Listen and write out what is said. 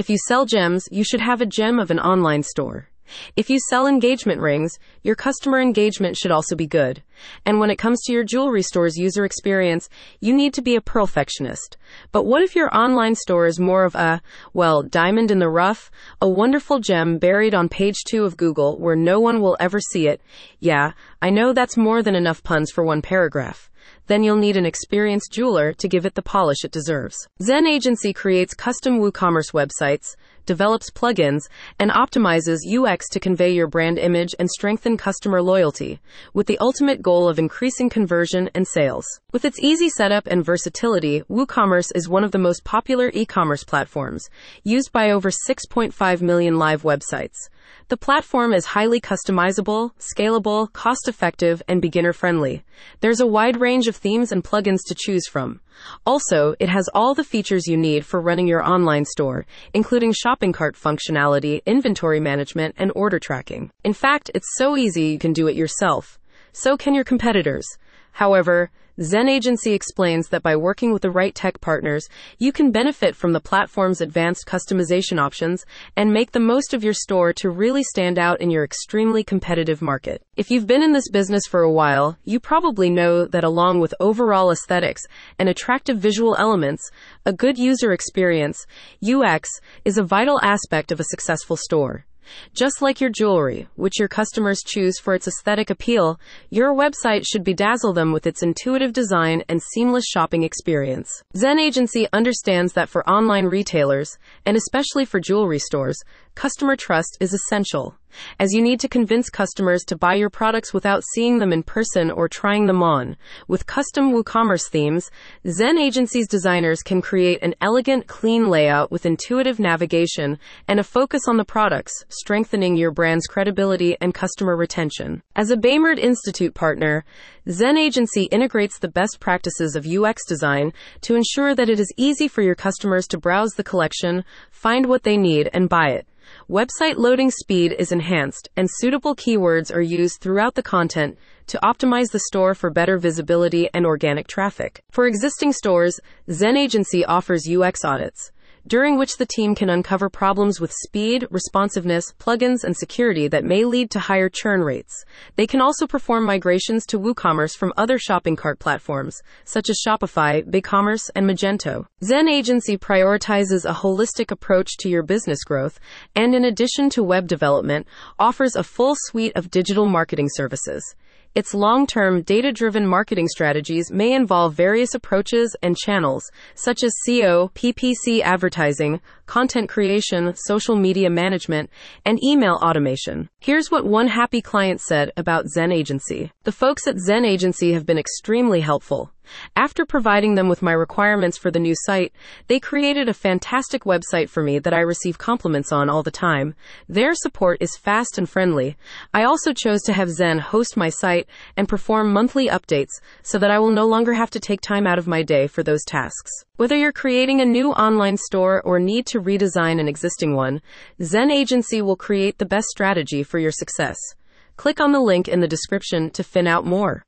If you sell gems, you should have a gem of an online store. If you sell engagement rings, your customer engagement should also be good. And when it comes to your jewelry store's user experience, you need to be a perfectionist. But what if your online store is more of a, well, diamond in the rough, a wonderful gem buried on page two of Google where no one will ever see it? Yeah, I know that's more than enough puns for one paragraph then you'll need an experienced jeweler to give it the polish it deserves. Zen Agency creates custom WooCommerce websites, develops plugins, and optimizes UX to convey your brand image and strengthen customer loyalty, with the ultimate goal of increasing conversion and sales. With its easy setup and versatility, WooCommerce is one of the most popular e-commerce platforms, used by over 6.5 million live websites. The platform is highly customizable, scalable, cost effective, and beginner friendly. There's a wide range of themes and plugins to choose from. Also, it has all the features you need for running your online store, including shopping cart functionality, inventory management, and order tracking. In fact, it's so easy you can do it yourself. So can your competitors. However, Zen Agency explains that by working with the right tech partners, you can benefit from the platform's advanced customization options and make the most of your store to really stand out in your extremely competitive market. If you've been in this business for a while, you probably know that along with overall aesthetics and attractive visual elements, a good user experience, UX, is a vital aspect of a successful store. Just like your jewelry, which your customers choose for its aesthetic appeal, your website should bedazzle them with its intuitive design and seamless shopping experience. Zen Agency understands that for online retailers, and especially for jewelry stores, customer trust is essential as you need to convince customers to buy your products without seeing them in person or trying them on. With custom WooCommerce themes, Zen Agency's designers can create an elegant, clean layout with intuitive navigation and a focus on the products, strengthening your brand's credibility and customer retention. As a Baymard Institute partner, Zen Agency integrates the best practices of UX design to ensure that it is easy for your customers to browse the collection, find what they need, and buy it. Website loading speed is enhanced, and suitable keywords are used throughout the content to optimize the store for better visibility and organic traffic. For existing stores, Zen Agency offers UX audits during which the team can uncover problems with speed, responsiveness, plugins, and security that may lead to higher churn rates. They can also perform migrations to WooCommerce from other shopping cart platforms, such as Shopify, BigCommerce, and Magento. Zen Agency prioritizes a holistic approach to your business growth, and in addition to web development, offers a full suite of digital marketing services. Its long term, data driven marketing strategies may involve various approaches and channels, such as SEO, PPC advertising, content creation, social media management, and email automation. Here's what one happy client said about Zen Agency The folks at Zen Agency have been extremely helpful. After providing them with my requirements for the new site, they created a fantastic website for me that I receive compliments on all the time. Their support is fast and friendly. I also chose to have Zen host my site and perform monthly updates so that I will no longer have to take time out of my day for those tasks. Whether you're creating a new online store or need to redesign an existing one, Zen Agency will create the best strategy for your success. Click on the link in the description to find out more.